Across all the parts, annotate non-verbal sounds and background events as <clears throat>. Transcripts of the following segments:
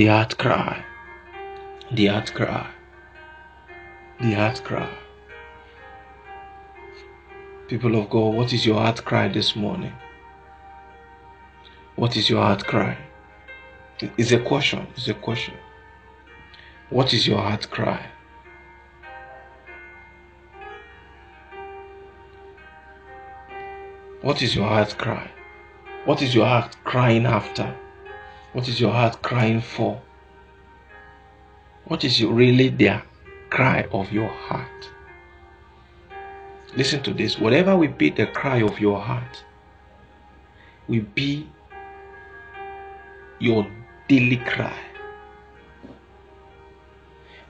The heart cry. The heart cry. The heart cry. People of God, what is your heart cry this morning? What is your heart cry? It's a question. It's a question. What is your heart cry? What is your heart cry? What is your heart crying after? What is your heart crying for? What is your really the cry of your heart? Listen to this. Whatever will be the cry of your heart will be your daily cry.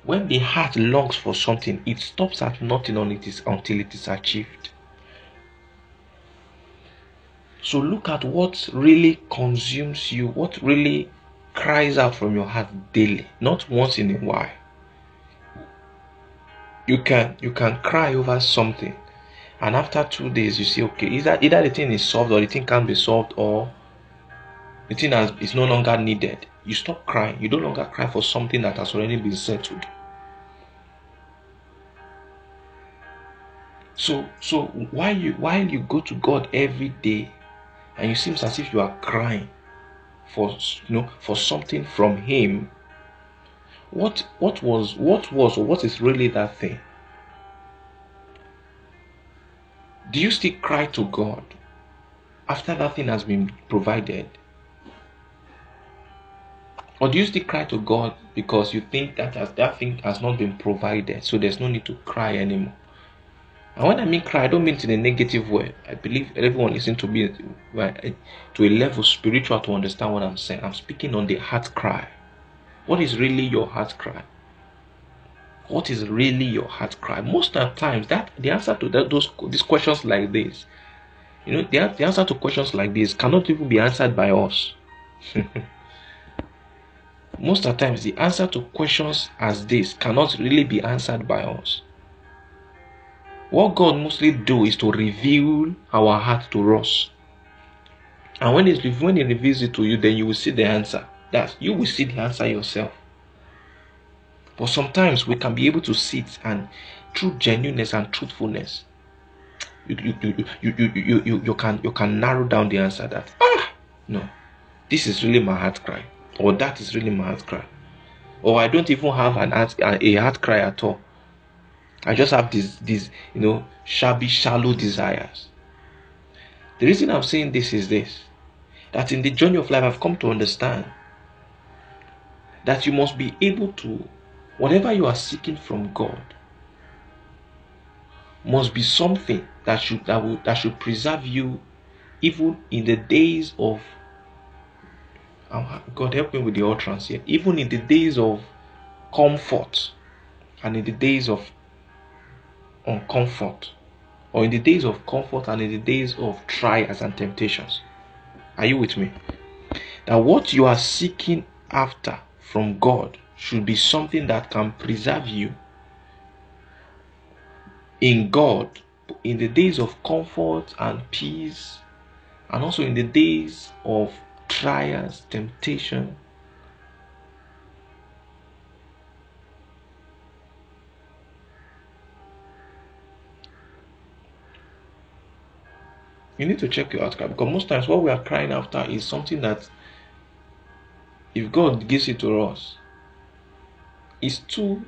When the heart longs for something, it stops at nothing until it is achieved. So look at what really consumes you, what really cries out from your heart daily, not once in a while. You can you can cry over something, and after two days you see okay, either either the thing is solved or the thing can be solved or the thing has, is no longer needed. You stop crying. You no longer cry for something that has already been settled. So so while you while you go to God every day and it seems as if you are crying for you know for something from him. What what was what was or what is really that thing? Do you still cry to god after that thing has been provided? Or do you still cry to god because you think that that thing has not been provided so there's no need to cry anymore and when I mean cry, I don't mean it in a negative way. I believe everyone listening to me eh, to a level spiritual to understand what I'm saying. I'm speaking on the heart cry. What is really your heart cry? What is really your heart cry? Most of the times, that the answer to that, those these questions like this, you know, the, the answer to questions like this cannot even be answered by us. <laughs> Most of the times, the answer to questions as this cannot really be answered by us. What God mostly do is to reveal our heart to us. And when it's when He reveals it to you, then you will see the answer. That you will see the answer yourself. But sometimes we can be able to see it and through genuineness and truthfulness, you you, you, you, you, you, you, you can you can narrow down the answer that ah no, this is really my heart cry, or that is really my heart cry. Or I don't even have an a heart cry at all I just have these these you know shabby shallow desires. The reason I'm saying this is this that in the journey of life I've come to understand that you must be able to whatever you are seeking from God must be something that should that will that should preserve you even in the days of um, God help me with the utterance here even in the days of comfort and in the days of on comfort, or in the days of comfort and in the days of trials and temptations. Are you with me? That what you are seeking after from God should be something that can preserve you in God in the days of comfort and peace, and also in the days of trials, temptation, you need to check your outcome because most times what we are crying after is something that if God gives it to us, it's too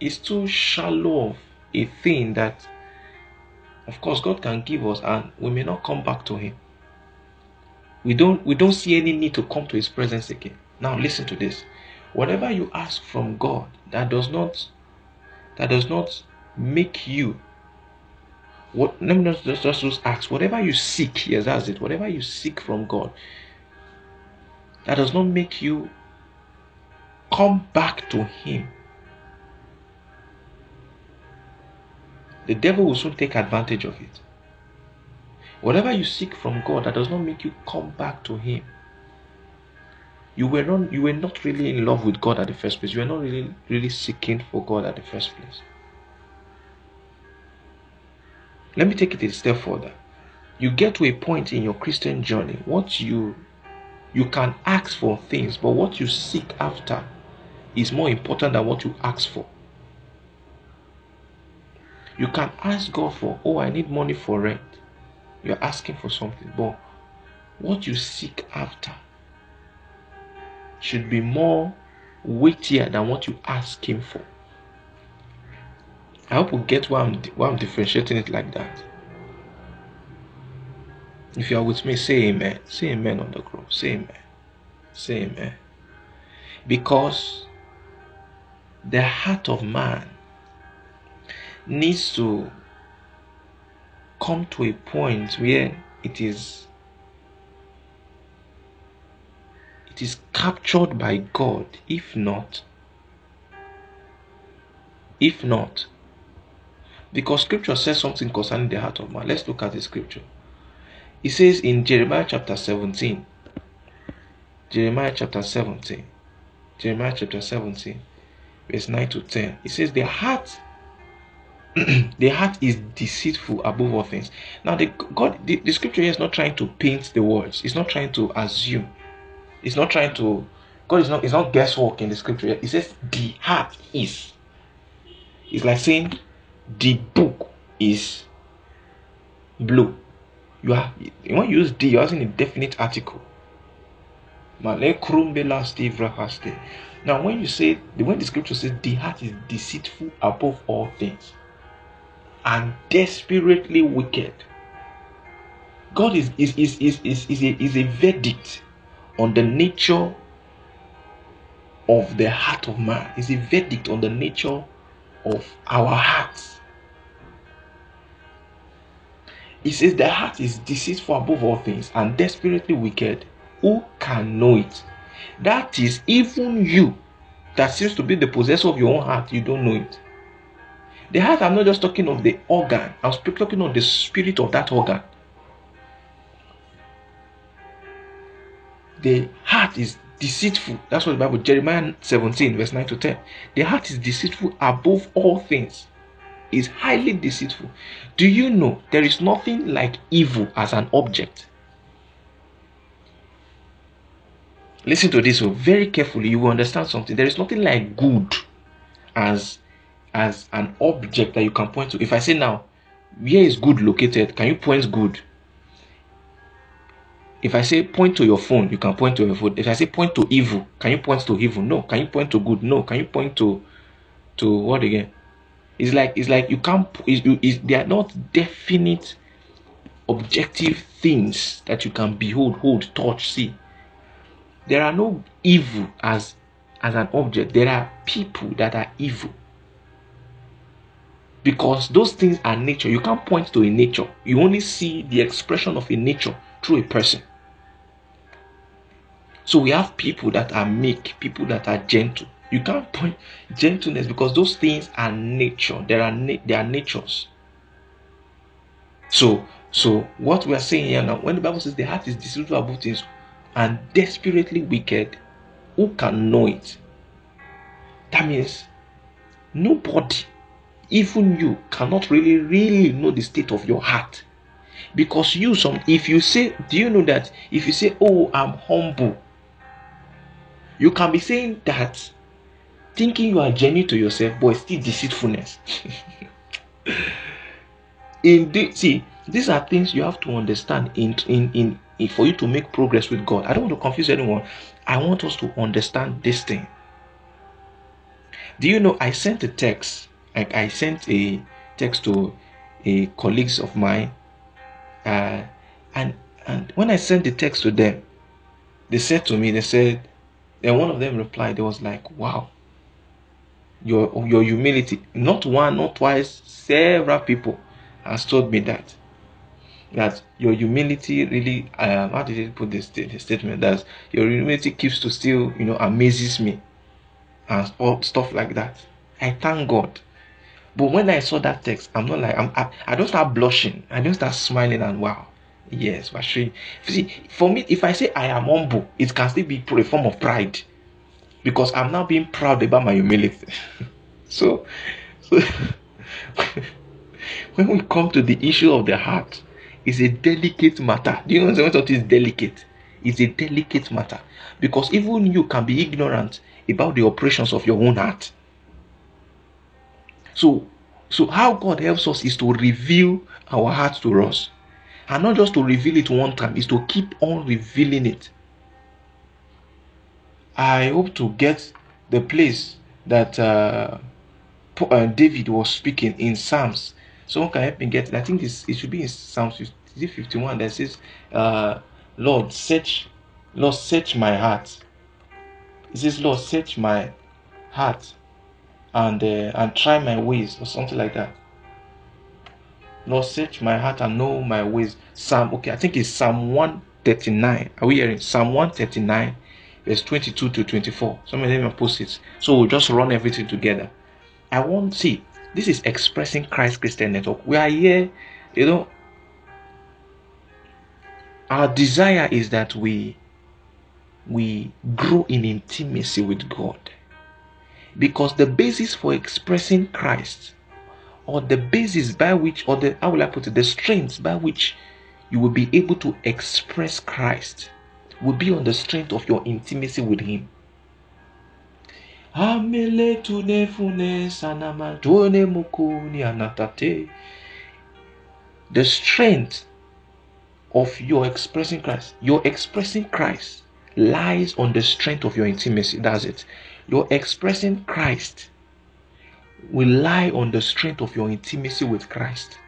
it's too shallow of a thing that of course God can give us and we may not come back to him. We don't we don't see any need to come to his presence again. Now listen to this. Whatever you ask from God that does not that does not make you what let me just, just, just ask whatever you seek yes that's it. Whatever you seek from god that does not make you come back to him. The devil will soon take advantage of it. Whatever you seek from god that does not make you come back to him. You were not you were not really in love with god at the first place. You were not really really seeking for god at the first place let me take it a step further. You get to a point in your Christian journey, what you You can ask for things, but what you seek after is more important than what you ask for. You can ask God for, oh, I need money for rent. You're asking for something, but what you seek after should be more weightier than what you ask Him for. I hope you get why I'm, why I'm differentiating it like that. If you are with me, say amen. Say amen on the group. Say amen. Say amen. Because the heart of man needs to come to a point where it is it is captured by God if not if not because scripture says something concerning the heart of man let's look at the scripture it says in Jeremiah chapter 17 Jeremiah chapter 17 Jeremiah chapter 17 verse 9 to 10 it says the heart <clears throat> the heart is deceitful above all things. Now, the God, the, the scripture here is not trying to paint the words. It's not trying to assume. It's not trying to. God is not. It's not guesswork in the scripture. It says the heart is. It's like saying the book is blue. You are you use the, you're using a definite article. Now, when you say the when the scripture says the heart is deceitful above all things, and desperately wicked. God is, is, is, is, is, is, a, is a verdict on the nature of the heart of man, is a verdict on the nature of our hearts. He says the heart is deceitful above all things and desperately wicked. Who can know it? That is, even you that seems to be the possessor of your own heart, you don't know it. The heart, I'm not just talking of the organ, I'm talking of the spirit of that organ. The heart is deceitful. That's what the Bible, Jeremiah 17, verse 9 to 10. The heart is deceitful above all things, is highly deceitful. Do you know there is nothing like evil as an object? Listen to this oh, very carefully, you will understand something. There is nothing like good as as an object that you can point to. If I say now, where is good located? Can you point good? If I say point to your phone, you can point to your phone. If I say point to evil, can you point to evil? No. Can you point to good? No. Can you point to to what again? It's like it's like you can't. It's, it's, they are not definite, objective things that you can behold, hold, touch, see. There are no evil as as an object. There are people that are evil because those things are nature. You can't point to a nature, you only see the expression of a nature through a person. So we have people that are meek, people that are gentle. You can't point gentleness because those things are nature. There are na- they are natures. So so what we are saying here now, when the Bible says the heart is deceitful about things and desperately wicked, who can know it? That means nobody even you cannot really really know the state of your heart because you some if you say do you know that if you say oh i'm humble you can be saying that thinking you are genuine to yourself but it's still deceitfulness. <laughs> In the, see these are things you have to understand in, in in in for you to make progress with god. I don't want to confuse anyone. I want us to understand this thing. Do you know i sent a text like I sent a text to a colleagues of mine, uh, and and when I sent the text to them, they said to me, they said, and one of them replied, they was like, wow, your your humility, not one, not twice, several people has told me that. That your humility really um, how did he put this statement? That your humility keeps to still you know amazes me and all stuff like that. I thank god. But when I saw that text, I'm not like I'm, I, I don't start blushing. I don't start smiling and wow. Yes, but see, for me, if I say I am humble, it can still be a form of pride because I'm now being proud about my humility. <laughs> so, so <laughs> when we come to the issue of the heart, it's a delicate matter. Do you know what is delicate? It's a delicate matter because even you can be ignorant about the operations of your own heart. So, so how God helps us is to reveal our heart to us, and not just to reveal it one time, is to keep on revealing it. I hope to get the place that uh, uh, David was speaking in Psalms. Someone can help me get it. I think it should be in Psalms 51 that says, uh, Lord, search, Lord, search my heart. It says, Lord, search my heart and uh, and try my ways or something like that. Lord, search my heart and know my ways. Psalm, okay, I think it's Psalm 139. Are we hearing? Psalm 139, verse 22 to 24. Some of them post it. So we'll just run everything together. I want see this is expressing Christ Christian Network. We are here, you know. Our desire is that we we grow in intimacy with God. Because the basis for expressing Christ, or the basis by which, or the how will I put it, the strength by which you will be able to express Christ will be on the strength of your intimacy with Him. The strength of your expressing Christ, your expressing Christ lies on the strength of your intimacy. That's it. Your expressing Christ will lie on the strength of your intimacy with Christ.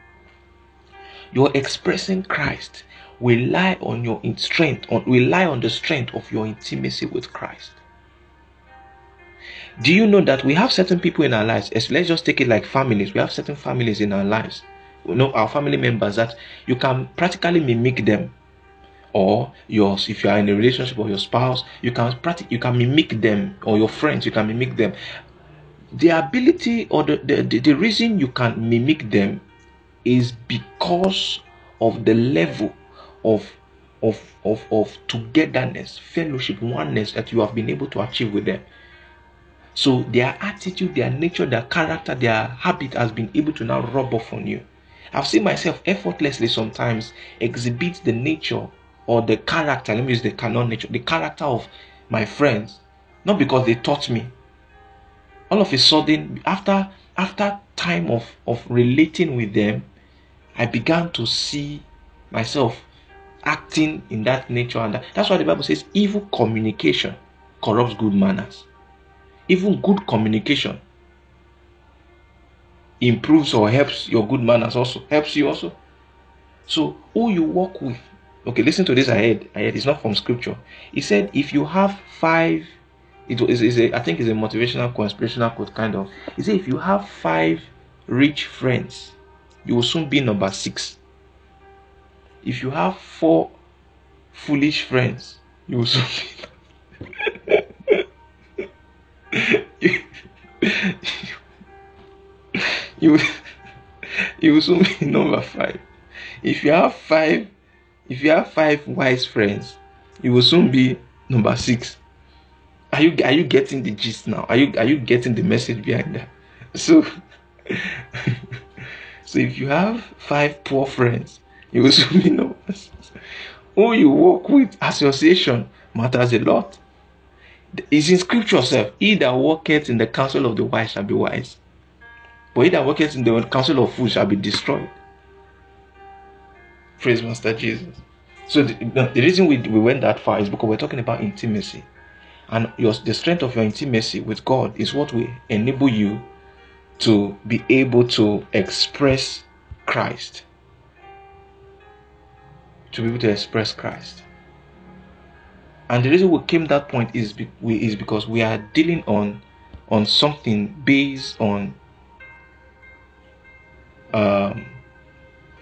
Your expressing Christ lie on your strength, on, lie on the strength of your intimacy with Christ. Do you know that we have certain people in our lives? Let's just take it like families. We have certain families in our lives. You know, our family members that you can practically mimic them. Or yours, if you are in a relationship or your spouse, you can practic- you can mimic them, or your friends, you can mimic them. The ability or the, the, the reason you can mimic them is because of the level of of, of, of togetherness, fellowship, oneness that you have been able to achieve with them. So their attitude, their nature, their character, their habit has been able to now rub off on you. I've seen myself effortlessly sometimes exhibit the nature or the character, let me use the canon nature, the character of my friends, not because they taught me. All of a sudden, after after time of, of relating with them, I began to see myself acting in that nature and that. That's why the Bible says evil communication corrupts good manners. Even good communication improves or helps your good manners also helps you also. So who you work with okay listen to this ahead ahead it's not from scripture. He said if you have five it is, is a i think it's a motivational conspirational quote kind of. He said if you have five rich friends you will soon be number six if you have four foolish friends you will soon <laughs> you, you will soon be <laughs> number five. If you have five, if you have five wise friends, you will soon be number six. Are you are you getting the gist now? Are you are you getting the message behind that? So <laughs> so if you have five poor friends, you will <laughs> soon six. Who you work with, association matters a lot. It's in scripture itself. He that walketh in the counsel of the wise shall be wise. But he that walketh in the counsel of fools shall be destroyed. Praise Master Jesus. So the, the reason we, we went that far is because we're talking about intimacy. And your, the strength of your intimacy with God is what will enable you to be able to express Christ. To be able to express Christ. And the reason we came that point is be, is because we are dealing on on something based on um,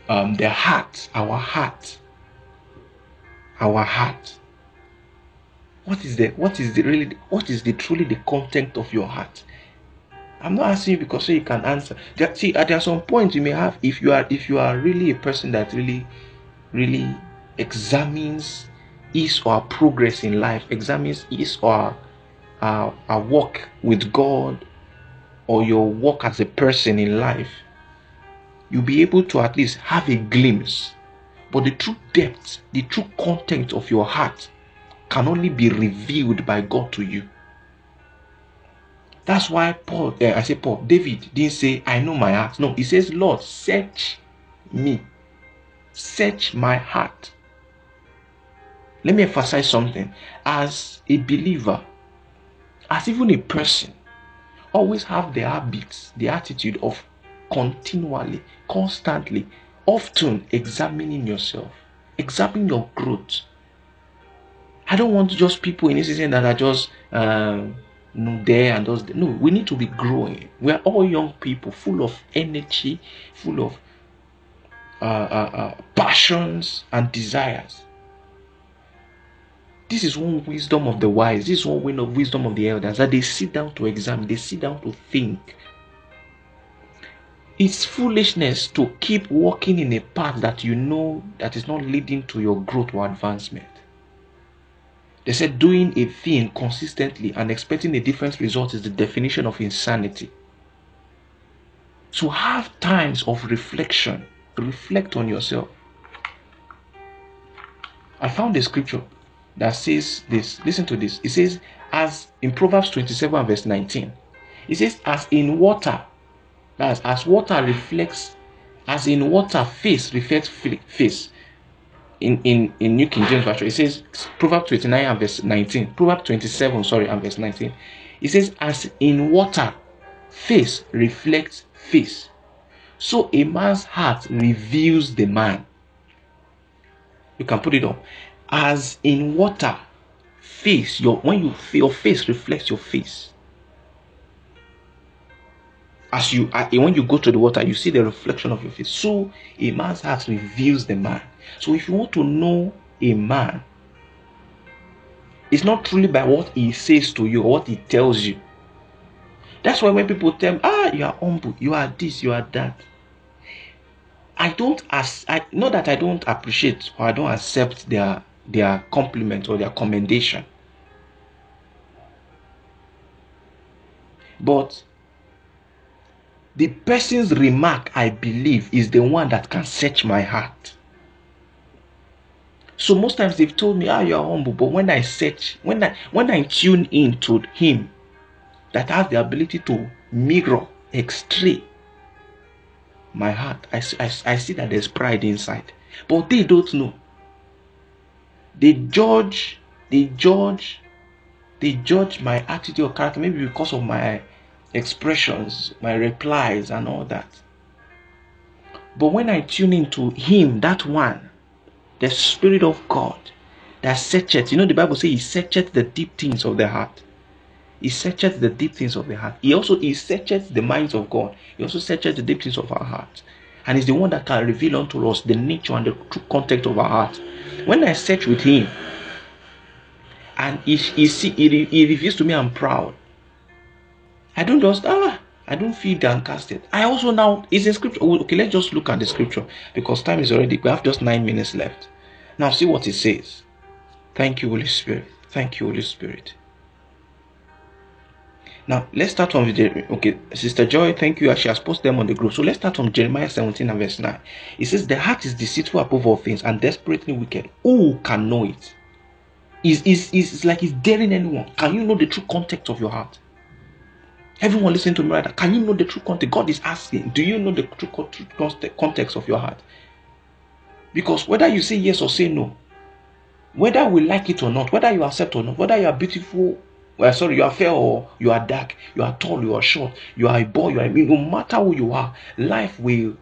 um, the heart, our heart, our heart. What is the what is the really what is the truly the content of your heart? I'm not asking you because so you can answer. There, see, are some points you may have if you are if you are really a person that really really examines his or her progress in life, examines or her, her work with God or your work as a person in life, you'll be able to at least have a glimpse. But the true depth, the true content of your heart can only be revealed by God to you. That's why Paul, uh, I say Paul, David didn't say, I know my heart. No, he says, Lord, search me. Search my heart. Let me emphasize something. As a believer, as even a person, always have the habits, the attitude of continually, constantly, often examining yourself, examining your growth. I don't want just people in this season that are just um, there and those. No, we need to be growing. We are all young people, full of energy, full of uh, uh, uh, passions and desires. This is one wisdom of the wise. This is one way of wisdom of the elders that they sit down to examine, they sit down to think. It's foolishness to keep walking in a path that you know that is not leading to your growth or advancement. They said doing a thing consistently and expecting a different result is the definition of insanity. So have times of reflection. Reflect on yourself. I found a scripture that says this. Listen to this. It says, as in Proverbs 27, verse 19, it says, as in water, as, as water reflects, as in water, face reflects face in, in, in New King James Version, it says Proverbs 29 and verse 19. Proverbs 27, sorry, and verse 19. It says, As in water, face reflects face. So a man's heart reveals the man. You can put it up. As in water, face, your when you your face reflects your face. As you uh, when you go to the water you see the reflection of your face. So a man's heart reveals the man. So if you want to know a man it's not truly by what he says to you or what he tells you. That's why when people tell me ah you are humble you are this you are that i don't as i not that i don't appreciate or i don't accept their their compliment or their commendation but the person's remark, I believe, is the one that can search my heart. So most times they've told me, ah, you're humble. But when I search, when I when I tune in to him that has the ability to mirror, extray my heart, I, I, I see that there's pride inside. But they don't know. They judge, they judge, they judge my attitude or character, maybe because of my expressions, my replies, and all that. But when I tune into Him, that one, the Spirit of God, that searcheth, you know, the Bible says He searcheth the deep things of the heart. He searcheth the deep things of the heart. He also He searcheth the minds of God. He also searcheth the deep things of our heart. And He's the one that can reveal unto us the nature and the true context of our heart. When I search with Him, and he, he, see, he, he reveals to me I'm proud I don't just ah I don't feel downcasted. I also now is in scripture. Oh, okay, let's just look at the scripture because time is already. We have just nine minutes left. Now see what it says. Thank you, Holy Spirit. Thank you, Holy Spirit. Now let's start from the okay, Sister Joy. Thank you. She has posted them on the group. So let's start from Jeremiah 17 and verse 9. It says, The heart is deceitful above all things and desperately wicked. Who can know it? Is is is like it's daring anyone. Can you know the true context of your heart? Everyone listen to me right now, can you know the true context? God is asking, do you know the true context of your heart? Because whether you say yes or say no, whether we like it or not, whether you accept or not, whether you are beautiful, well, sorry, you are fair or you are dark, you are tall, you are short, you are a boy, you are a man, no matter who you are, life will,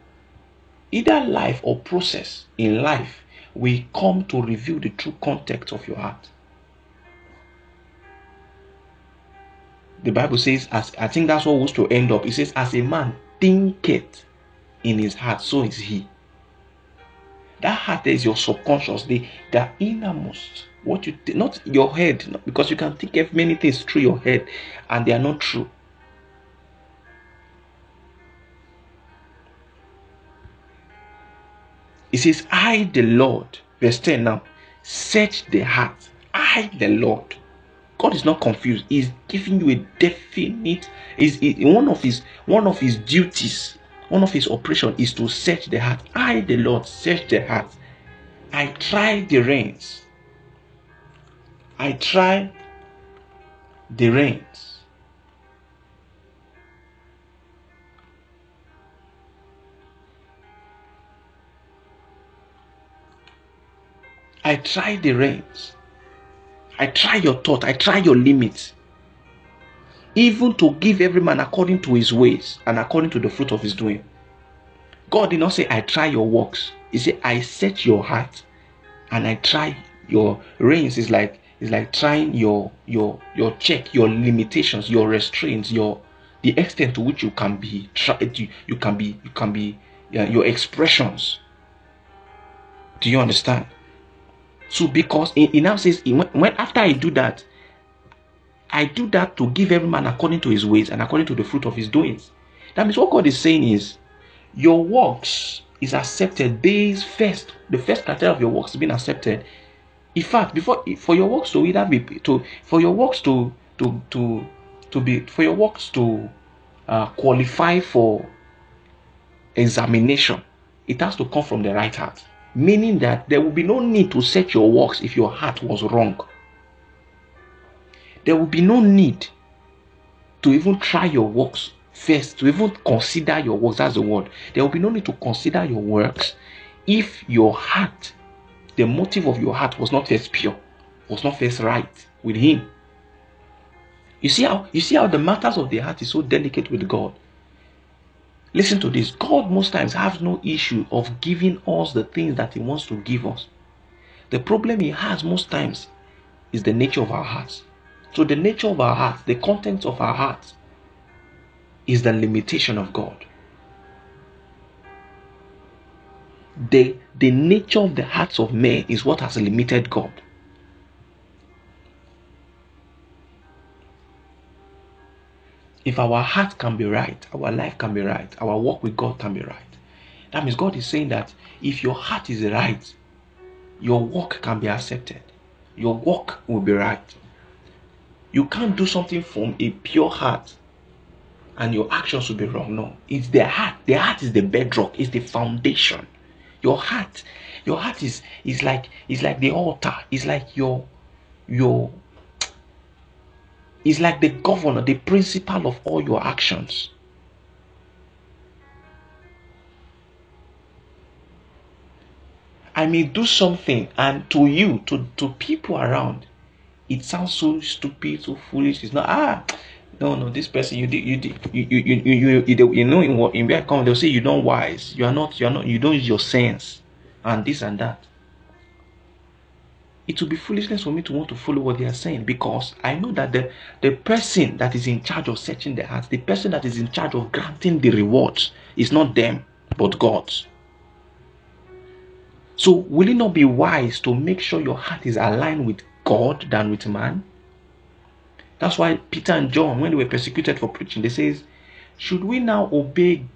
either life or process in life will come to reveal the true context of your heart. the Bible says, as I think that's what was to end up. It says, as a man thinketh in his heart, so is he. That heart is your subconscious, the, the innermost. What you th- not your head, because you can think of many things through your head and they are not true. It says, I the Lord, verse 10 now, search the heart. I the Lord God is not confused. He's giving you a definite. Is one of his one of his duties, one of his operation is to search the heart. I, the Lord, search the heart. I try the reins. I try the reins. I try the reins. I try your thought. I try your limits. Even to give every man according to his ways and according to the fruit of his doing. God did not say, I try your works. He said, I set your heart and I try your reins. It's like it's like trying your your your check, your limitations, your restraints, your the extent to which you can be tried, you, you can be you can be yeah, your expressions. Do you understand? So because he, now says when, when after I do that, I do that to give every man according to his ways and according to the fruit of his doings. That means what God is saying is your works is accepted based first. The first criteria of your works being accepted. In fact, before for your works to either be to for your works to to to to be for your works to uh, qualify for examination, it has to come from the right heart. Meaning that there will be no need to set your works if your heart was wrong. There will be no need to even try your works first to even consider your works. That's the word. There will be no need to consider your works if your heart, the motive of your heart was not first pure, was not first right with Him. You see how you see how the matters of the heart is so delicate with God. Listen to this. God most times has no issue of giving us the things that He wants to give us. The problem He has most times is the nature of our hearts. So the nature of our hearts, the contents of our hearts, is the limitation of God. The, the nature of the hearts of men is what has limited God. If our heart can be right, our life can be right, our walk with God can be right. That means God is saying that if your heart is right, your walk can be accepted. Your walk will be right. You can't do something from a pure heart and your actions will be wrong. No, it's the heart. The heart is the bedrock, it's the foundation. Your heart, your heart is is like is like the altar, it's like your your is like the governor, the principal of all your actions. I may do something, and to you, to, to people around, it sounds so stupid, so foolish. It's not, ah, no no this person you did you did you you you you, you, you know in what in where come they'll say you're not wise you are not you are not you don't use your sense and this and that it will be foolishness for me to want to follow what they are saying because I know that the, the person that is in charge of searching the hearts, the person that is in charge of granting the rewards, is not them, but God. So, will it not be wise to make sure your heart is aligned with God than with man? That's why Peter and John, when they were persecuted for preaching, they says, should we now obey,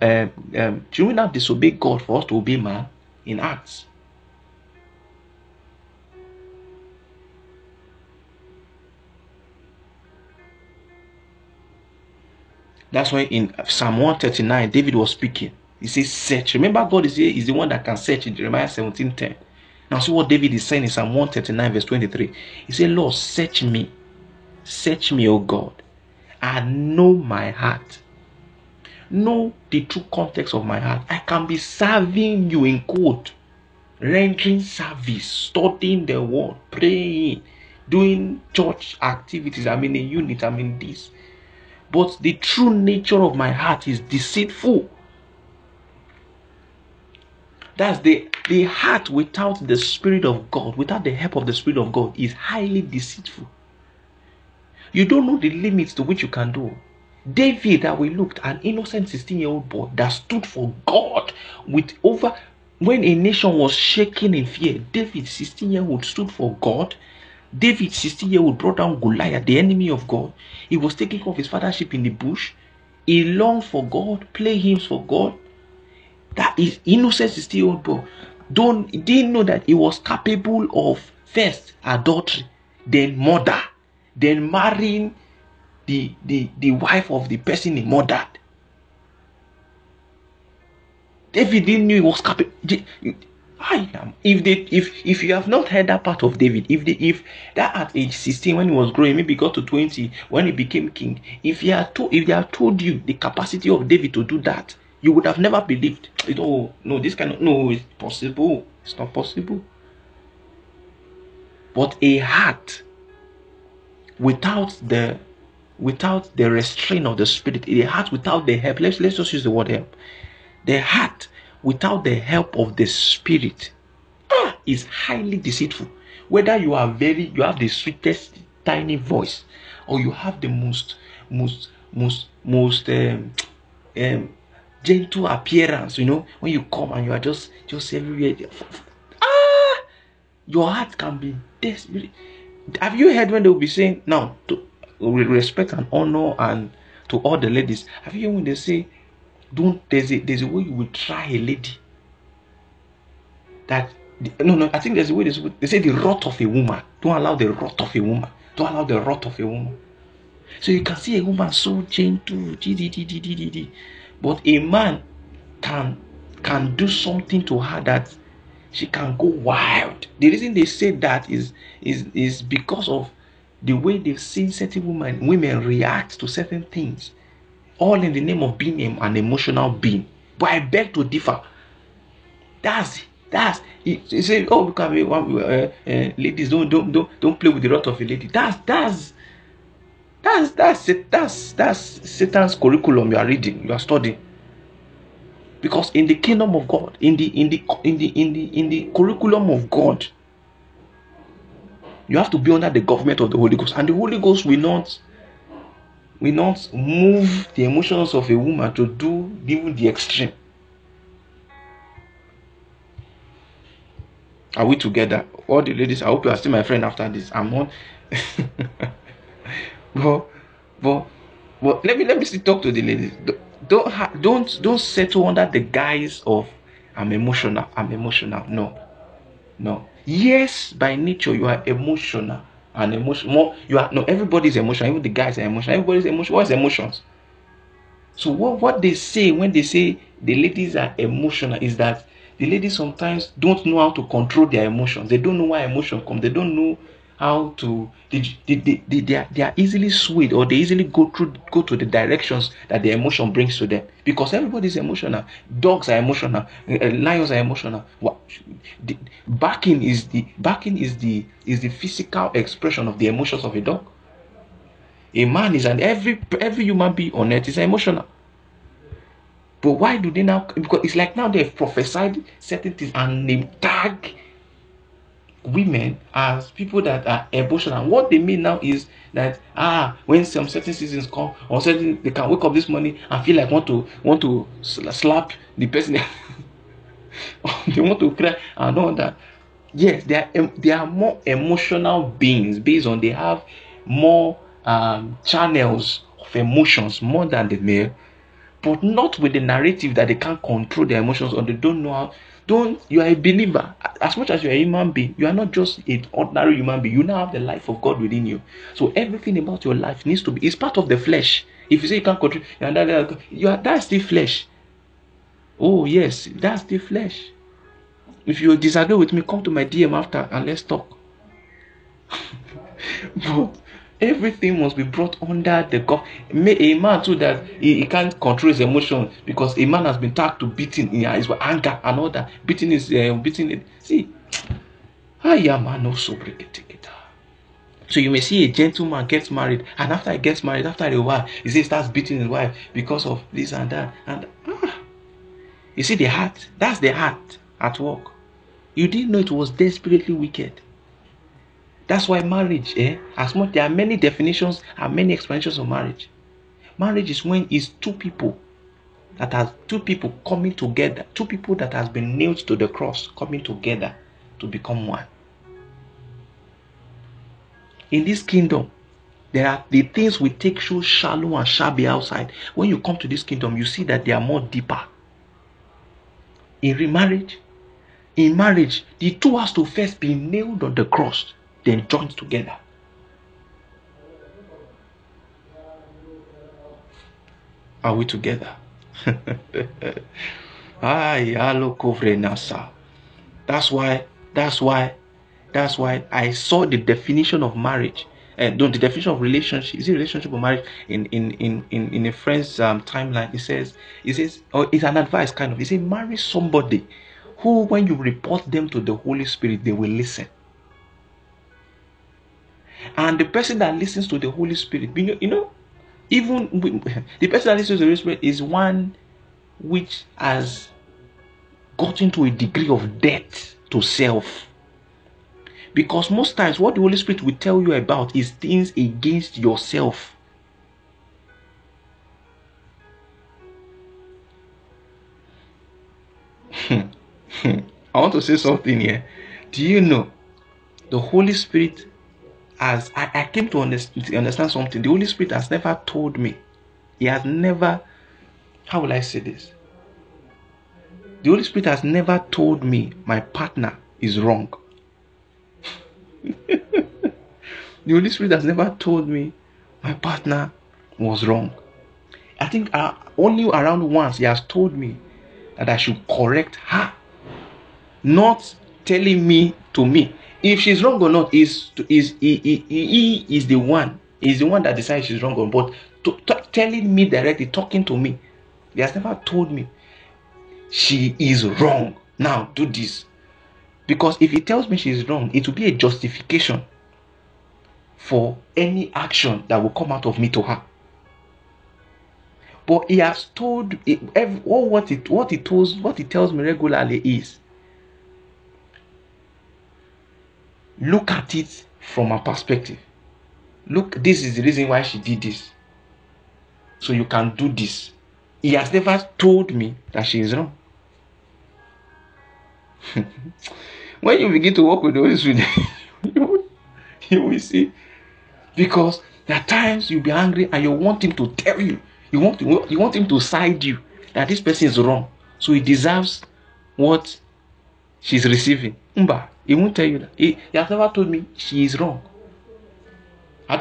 uh, um, should we now disobey God for us to obey man in Acts? That's why in Psalm 139, David was speaking. He says, Search. Remember, God is, is the one that can search in Jeremiah 17 10. Now, see what David is saying in Psalm 139, verse 23. He said, Lord, search me Search me, O God, and know my heart. Know the true context of my heart. I can be serving you in quote, rendering service, studying the word, praying, doing church activities. I'm in a unit, I'm in this. But the true nature of my heart is deceitful. That's the the heart without the spirit of God, without the help of the spirit of God, is highly deceitful. You don't know the limits to which you can do. David, that we looked, an innocent 16 year old boy that stood for God with over when a nation was shaking in fear. David, 16 year old, stood for God. David, 16 year old, brought down Goliath, the enemy of God. He was taking care of his fathership in the bush. He longed for God, play hymns for God. That is innocent 16 year old boy. Don't didn't know that he was capable of first adultery, then murder then marrying the, the, the wife of the person he murdered. David didn't know he was capable. I am. If they, if if you have not heard that part of David, if they, if that at age sixteen when he was growing, maybe got to twenty when he became king, if he had told, if they had told you the capacity of David to do that, you would have never believed. You oh, know, no, this cannot, no, it's possible. It's not possible. But a heart without the without the restraint of the spirit, the heart without the help. Let's let's just use the word help. The heart without the help of the spirit is highly deceitful. Whether you are very you have the sweetest tiny voice or you have the most most most most um, um, gentle appearance, you know, when you come and you are just just everywhere. Ah, your heart can be desperate. Have you heard when they will be saying now to respect and honor and to all the ladies? Have you heard when they say don't there's a there's a way you will try a lady that no no I think there's a way they say the rot of a woman. Don't allow the rot of a woman. Don't allow the rot of a woman. So you can see a woman so gentle, but a man can can do something to her that she can go wild. The reason they say that is is is because of the way they've seen certain women women react to certain things, all in the name of being an emotional being. But I beg to differ. That's that's you say oh because uh, uh, ladies don't don't don't don't play with the rot of a lady. That's that's that's that's that's that's Satan's curriculum you are reading, you are studying. Because in the kingdom of God, in the in the in the in the in the curriculum of God, you have to be under the government of the Holy Ghost, and the Holy Ghost will not will not move the emotions of a woman to do even the extreme. Are we together? All the ladies, I hope you are still my friend after this. I'm on. <laughs> but, but, but let me let me still talk to the ladies. Don't ha- don't don't settle under the guise of I'm emotional. I'm emotional. No, no. Yes, by nature you are emotional and emotion more. You are no. Everybody's emotional. Even the guys are emotional. Everybody's emotional. What's emotions? So what what they say when they say the ladies are emotional is that the ladies sometimes don't know how to control their emotions. They don't know why emotion come. They don't know how to they, they, they, they, they, are, easily swayed or they easily go through go to the directions that the emotion brings to them. Because everybody is emotional. Dogs are emotional. Uh, lions are emotional. What the, barking is the barking is the is the physical expression of the emotions of a dog. A man is an every every human being on earth is emotional. But why do they now because it's like now they've prophesied certain things and they tag women as people that are emotional. What they mean now is that ah, when some certain seasons come or certain they can wake up this morning and feel like want to want to slap the person. <laughs> they want to cry and all that. Yes, they are they are more emotional beings based on they have more um, channels of emotions more than the male, but not with the narrative that they can't control their emotions or they don't know how don't you are a believer. As much as you're a human being, you are not just an ordinary human being. You now have the life of God within you. So everything about your life needs to be it's part of the flesh. If you say you can't control you are that's the flesh. Oh yes, that's the flesh. If you disagree with me, come to my DM after and let's talk. <laughs> but everything must be brought under the God. A man too that he, he, can't control his emotion because a man has been tagged to beating in his anger and all that. Beating is uh, beating it. See, I am an also so you may see a gentleman gets married, and after he gets married, after a while, he says starts beating his wife because of this and that. And ah, you see the heart. That's the heart at work. You didn't know it was desperately wicked. That's why marriage, eh? As much there are many definitions and many explanations of marriage. Marriage is when it's two people that has two people coming together, two people that has been nailed to the cross coming together to become one. In this kingdom, there are the things we take so shallow and shabby outside. When you come to this kingdom, you see that they are more deeper. In remarriage, in marriage, the two has to first be nailed on the cross then joined together. Are we together? <laughs> Ay, alo nasa. That's why, that's why, that's why I saw the definition of marriage and uh, the definition of relationship is it relationship or marriage in in in in, in a friend's um, timeline it says it says or it's an advice kind of it says marry somebody who when you report them to the holy spirit they will listen and the person that listens to the holy spirit you know even <laughs> the person that listens to the holy spirit is one which has gotten to a degree of death to self because most times, what the Holy Spirit will tell you about is things against yourself. <laughs> I want to say something here. Do you know the Holy Spirit as I, I came to understand, understand something? The Holy Spirit has never told me, He has never, how will I say this? The Holy Spirit has never told me my partner is wrong. <laughs> the Holy Spirit has never told me my partner was wrong. I think uh, only around once he has told me that I should correct her, not telling me to me if she's wrong or not. Is is he, he, he is the one is the one that decides she's wrong or but to, to, telling me directly, talking to me, he has never told me she is wrong. Now do this, because if he tells me she's wrong, it will be a justification for any action that will come out of me to her. But he has told every, what it what he tells what he tells me regularly is look at it from a perspective. Look, this is the reason why she did this. So you can do this. He has never told me that she is wrong. <laughs> when you begin to work with the Holy <laughs> you, you will see. Because there are times you'll be angry and you want him to tell you, you want, you want him to side you that this person is wrong. So he deserves what she's receiving. Umba, he won't tell you that. He, he has never told me she is wrong.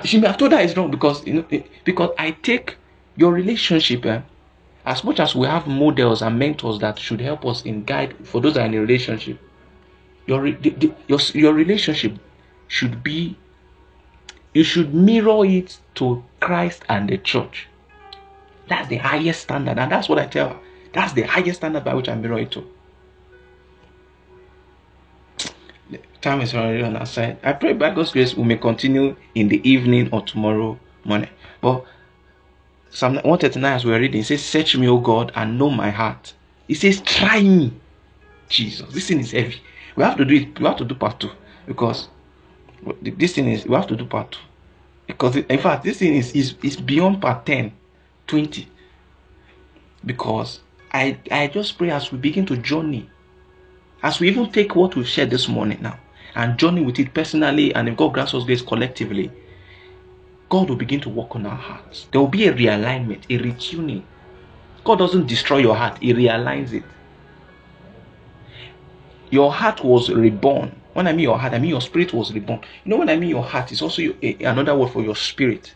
She may have told her it's wrong because you know eh, because I take your relationship eh, as much as we have models and mentors that should help us in guide for those that are in a relationship your, the, the, your, your relationship should be you should mirror it to christ and the church that's the highest standard and that's what i tell her that's the highest standard by which i mirror it to time is already on our side i pray by god's grace we may continue in the evening or tomorrow morning but Psalm 139, as we are reading, it says, Search me, O God, and know my heart. It says, Try me. Jesus, this thing is heavy. We have to do it. We have to do part two because this thing is. We have to do part two because in fact this thing is is, is beyond part 10, 20. Because I I just pray as we begin to journey, as we even take what we've shared this morning now and journey with it personally, and if God grants us grace collectively, God will begin to work on our hearts. There will be a realignment, a retuning. God doesn't destroy your heart, He realigns it. Your heart was reborn. When I mean your heart, I mean your spirit was reborn. You know, when I mean your heart, it's also another word for your spirit.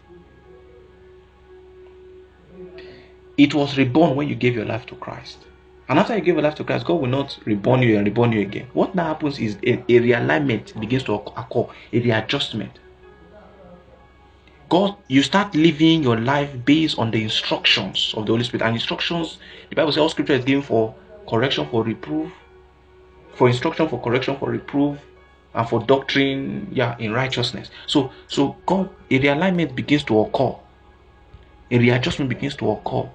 It was reborn when you gave your life to Christ. And after you give your life to Christ, God will not reborn you and reborn you again. What now happens is a, a realignment begins to occur, a readjustment. God, you start living your life based on the instructions of the Holy Spirit. And instructions, the Bible says all scripture is given for correction, for reproof, for instruction, for correction, for reproof, and for doctrine, yeah, in righteousness. So, so God, a realignment begins to occur, a readjustment begins to occur,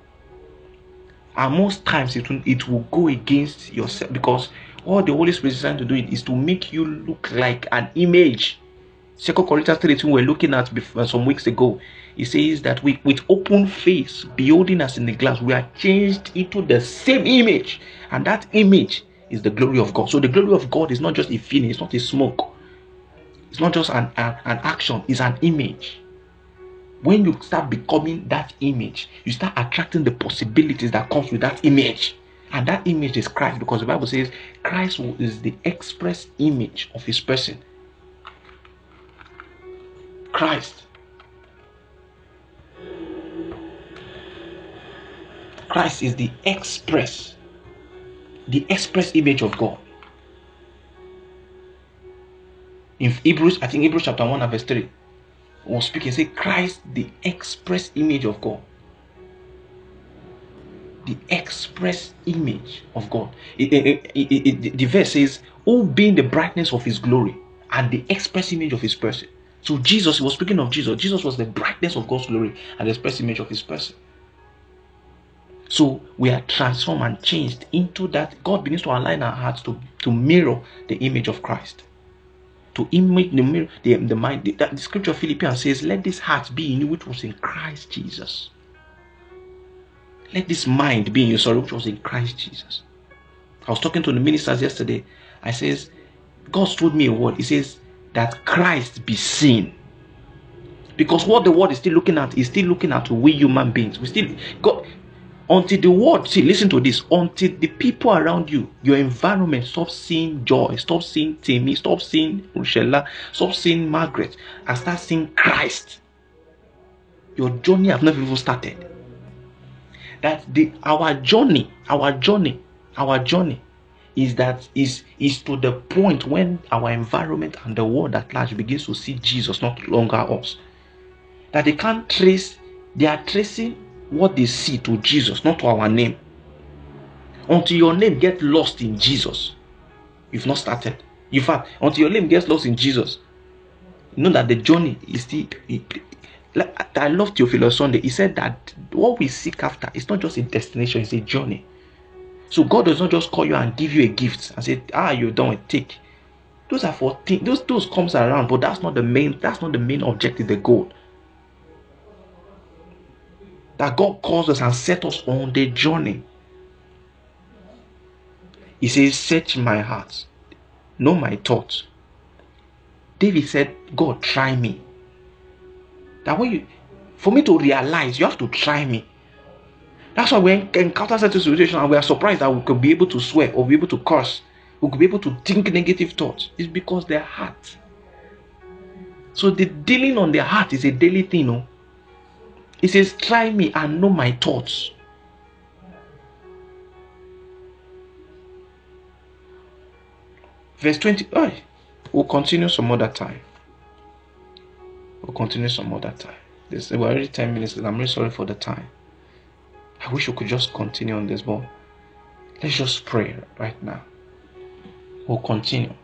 and most times it will, it will go against yourself because all the Holy Spirit is trying to do it is to make you look like an image. Second Corinthians 13 we're looking at before, uh, some weeks ago. It says that we, with open face, beholding us in the glass, we are changed into the same image, and that image is the glory of God. So the glory of God is not just a feeling, it's not a smoke, it's not just an, an, an action, it's an image. When you start becoming that image, you start attracting the possibilities that comes with that image. And that image is Christ because the Bible says Christ is the express image of his person. Christ. Christ is the express the express image of God. In Hebrews, I think Hebrews chapter 1 verse 3 was speaking, say Christ, the express image of God. The express image of God. It, it, it, the verse says, Who being the brightness of his glory and the express image of his person. So Jesus, was speaking of Jesus. Jesus was the brightness of God's glory and the express image of his person. So we are transformed and changed into that. God begins to align our hearts to, to mirror the image of Christ to image the mirror, the, the mind. The, the scripture Philippians says, Let this heart be in you which was in Christ Jesus. Let this mind be in you, sorry, which was in Christ Jesus. I was talking to the ministers yesterday. I says, God told me a word. He says that Christ be seen. Because what the world is still looking at is still looking at we human beings. We still God until the world, see, listen to this, until the people around you, your environment, stop seeing joy, stop seeing Timmy, stop seeing Rochella, stop seeing Margaret, and start seeing Christ. Your journey have never even started. That the our journey, our journey, our journey is that is is to the point when our environment and the world at large begins to see Jesus, not longer us. That they can't trace, they are tracing what they see to Jesus, not to our name. Until your name gets lost in Jesus, you've not started. In fact, until your name gets lost in Jesus, you know that the journey is still. Like, I love Theophilus Sunday. He said that what we seek after is not just a destination; it's a journey. So God does not just call you and give you a gift and say, "Ah, you're done with take." Those are for things. Those those comes around, but that's not the main. That's not the main objective. The goal that God calls us and set us on the journey. He says, Search my heart, know my thoughts. David said, God, try me. That way, you, for me to realize, you have to try me. That's why we encounter certain situations and we are surprised that we could be able to swear or be able to curse. We could be able to think negative thoughts. It's because their heart. So the dealing on their heart is a daily thing. No? He says, Try me and know my thoughts. Verse 20. Oh, we'll continue some other time. We'll continue some other time. This we're already 10 minutes. And I'm really sorry for the time. I wish we could just continue on this, but let's just pray right now. We'll continue.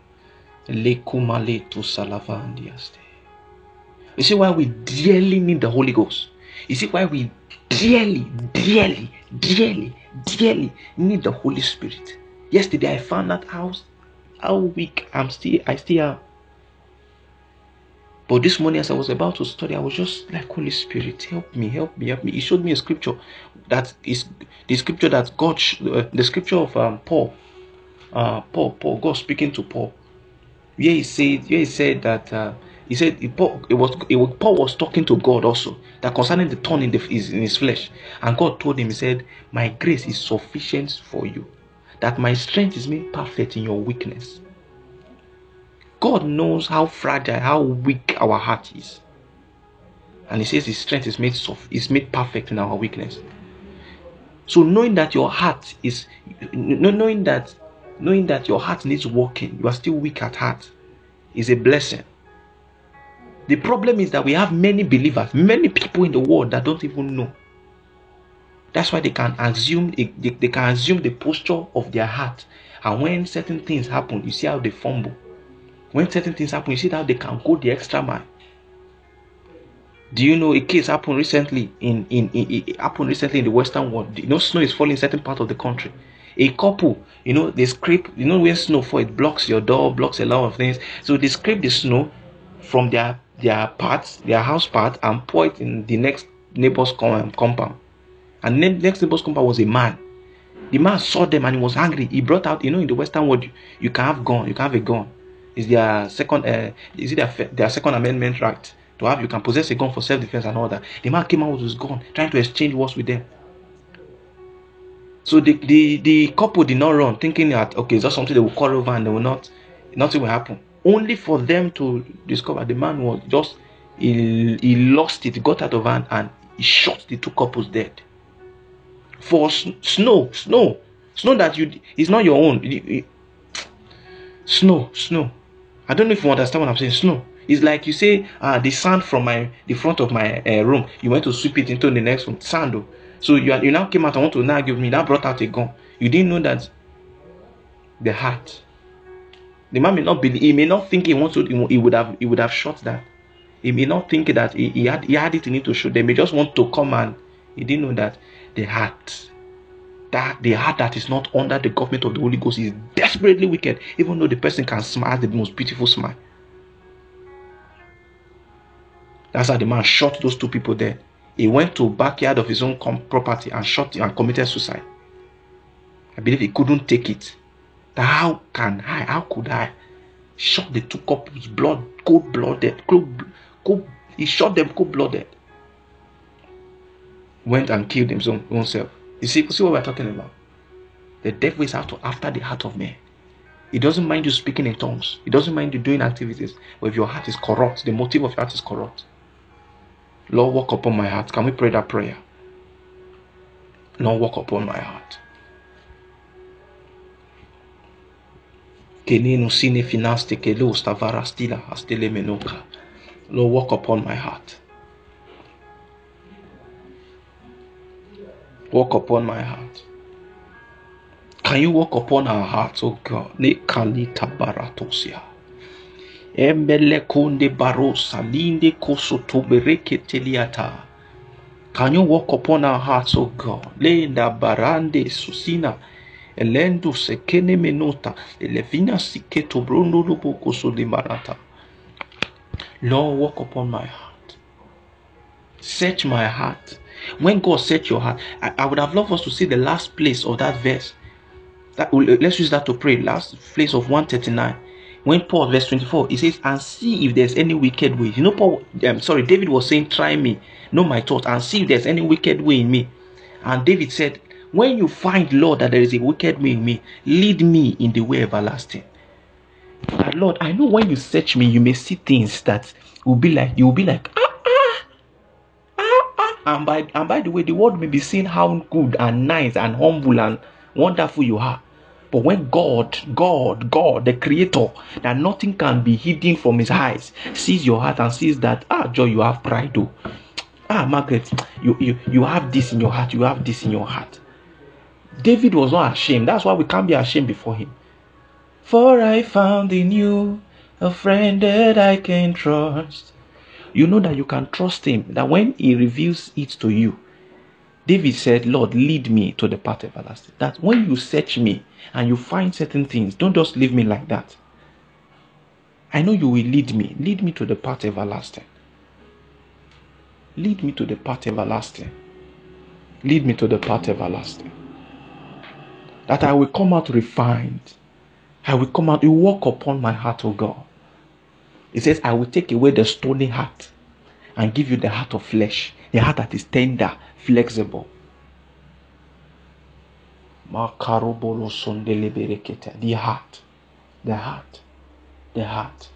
You see why we dearly need the Holy Ghost? You see why we dearly, dearly, dearly, dearly need the Holy Spirit. Yesterday I found out how how weak I'm still I still am. But this morning, as I was about to study, I was just like, Holy Spirit, help me, help me, help me. He showed me a scripture that is the scripture that God, uh, the scripture of um, Paul, uh, Paul, Paul, God speaking to Paul. Yeah, he said, yeah, he said that uh, he said Paul, it was, it was, Paul was talking to God also that concerning the thorn in, the, in his flesh. And God told him, He said, My grace is sufficient for you, that my strength is made perfect in your weakness. God knows how fragile, how weak our heart is. And He says His strength is made, soft, is made perfect in our weakness. So knowing that your heart is knowing that knowing that your heart needs working, you are still weak at heart, is a blessing. The problem is that we have many believers, many people in the world that don't even know. That's why they can assume they, they, can assume the posture of their heart. And when certain things happen, you see how they fumble. When certain things happen, you see how they can go the extra mile. Do you know a case happened recently in, in, in it happened recently in the western world? You know, snow is falling in certain part of the country. A couple, you know, they scrape, you know, when snow falls, it blocks your door, blocks a lot of things. So they scrape the snow from their their parts, their house part, and pour it in the next neighbor's um, compound. And the next neighbor's compound was a man. The man saw them and he was angry. He brought out, you know, in the Western world, you, you can have gun, you can have a gun. Is their second, uh, is it their, their second amendment right to have? You can possess a gun for self-defense and all that. The man came out with his gun, trying to exchange words with them. So the, the, the couple did not run, thinking that okay, it's just something they will call over and they will not, nothing will happen only for them to discover the man was just he, he lost it, got out of hand, and he shot the two couples dead. For snow, snow, snow that you is not your own. Snow, snow. I don't know if you understand what I'm saying. Snow. It's like you say, uh, the sand from my the front of my uh, room. You went to sweep it into the next room. Sand. Oh. So you you now came out and want to now give me. Now brought out a gun. You didn't know that the heart. The man may not be. He may not think he wants to. He would have. He would have shot that. He may not think that he, he had. He had it in him to shoot. They may just want to come and. He didn't know that the heart. That the heart that is not under the government of the Holy Ghost is desperately wicked, even though the person can smile the most beautiful smile. That's how the man shot those two people there. He went to backyard of his own property and shot and committed suicide. I believe he couldn't take it. How can I? How could I? Shot the two couples, blood, cold blooded, cold, cold, he shot them cold blooded. Went and killed his own, own self. You see, see what we're talking about? The devil is after, after the heart of man. He doesn't mind you speaking in tongues. He doesn't mind you doing activities. But if your heart is corrupt, the motive of your heart is corrupt. Lord, walk upon my heart. Can we pray that prayer? Lord, walk upon my heart. Kenino sine finaste ke lo stavara stila astele menoka. Lord, walk upon my heart. Walk upon my heart. Can you walk upon our hearts, oh God? Ne kalita baratosia. Embele konde barosa linde kosoto bereke teliata. Can you walk upon our hearts, oh God? Lenda barande susina. Elendo sekene menota. Elevina siketo. Lord, walk upon my heart. Search my heart. When God search your heart, I, I would have loved us to see the last place of that verse. That, let's use that to pray. Last place of 139 when Paul, verse 24, he says, and see if there's any wicked way. You know, Paul, um, sorry, David was saying, try me, know my thoughts, and see if there's any wicked way in me. And David said, when you find, Lord, that there is a wicked way in me, lead me in the way everlasting. But Lord, I know when you search me, you may see things that will be like, you will be like, ah, ah, ah, ah. And by, and by the way, the world may be seeing how good and nice and humble and wonderful you are. But when God, God, God, the creator, that nothing can be hidden from his eyes, sees your heart and sees that, ah, Joy, you have pride, though. Ah, Margaret, you, you, you have this in your heart, you have this in your heart. David was not ashamed. That's why we can't be ashamed before him. For I found in you a friend that I can trust. You know that you can trust him, that when he reveals it to you, David said, Lord, lead me to the path everlasting. That when you search me and you find certain things, don't just leave me like that. I know you will lead me. Lead me to the path everlasting. Lead me to the path everlasting. Lead me to the path everlasting. That I will come out refined. I will come out, you walk upon my heart, O God. He says, I will take away the stony heart and give you the heart of flesh, the heart that is tender, flexible. The heart, the heart, the heart.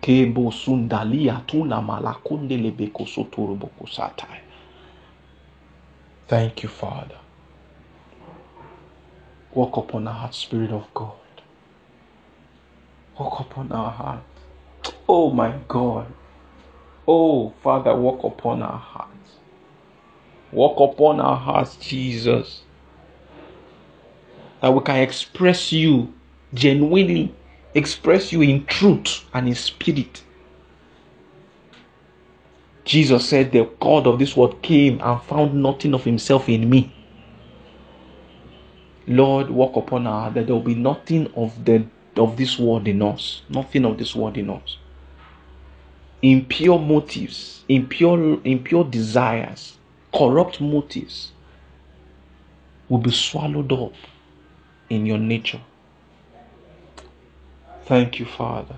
Kebo sundalia. Thank you, Father. Walk upon our heart, Spirit of God. Walk upon our heart. Oh my God. Oh, Father, walk upon our heart. Walk upon our hearts, Jesus. That we can express you genuinely, express you in truth and in spirit. Jesus said, The God of this world came and found nothing of himself in me. Lord, walk upon our that there will be nothing of the of this world in us. Nothing of this world in us. Impure motives, impure, impure desires, corrupt motives will be swallowed up in your nature. Thank you, Father.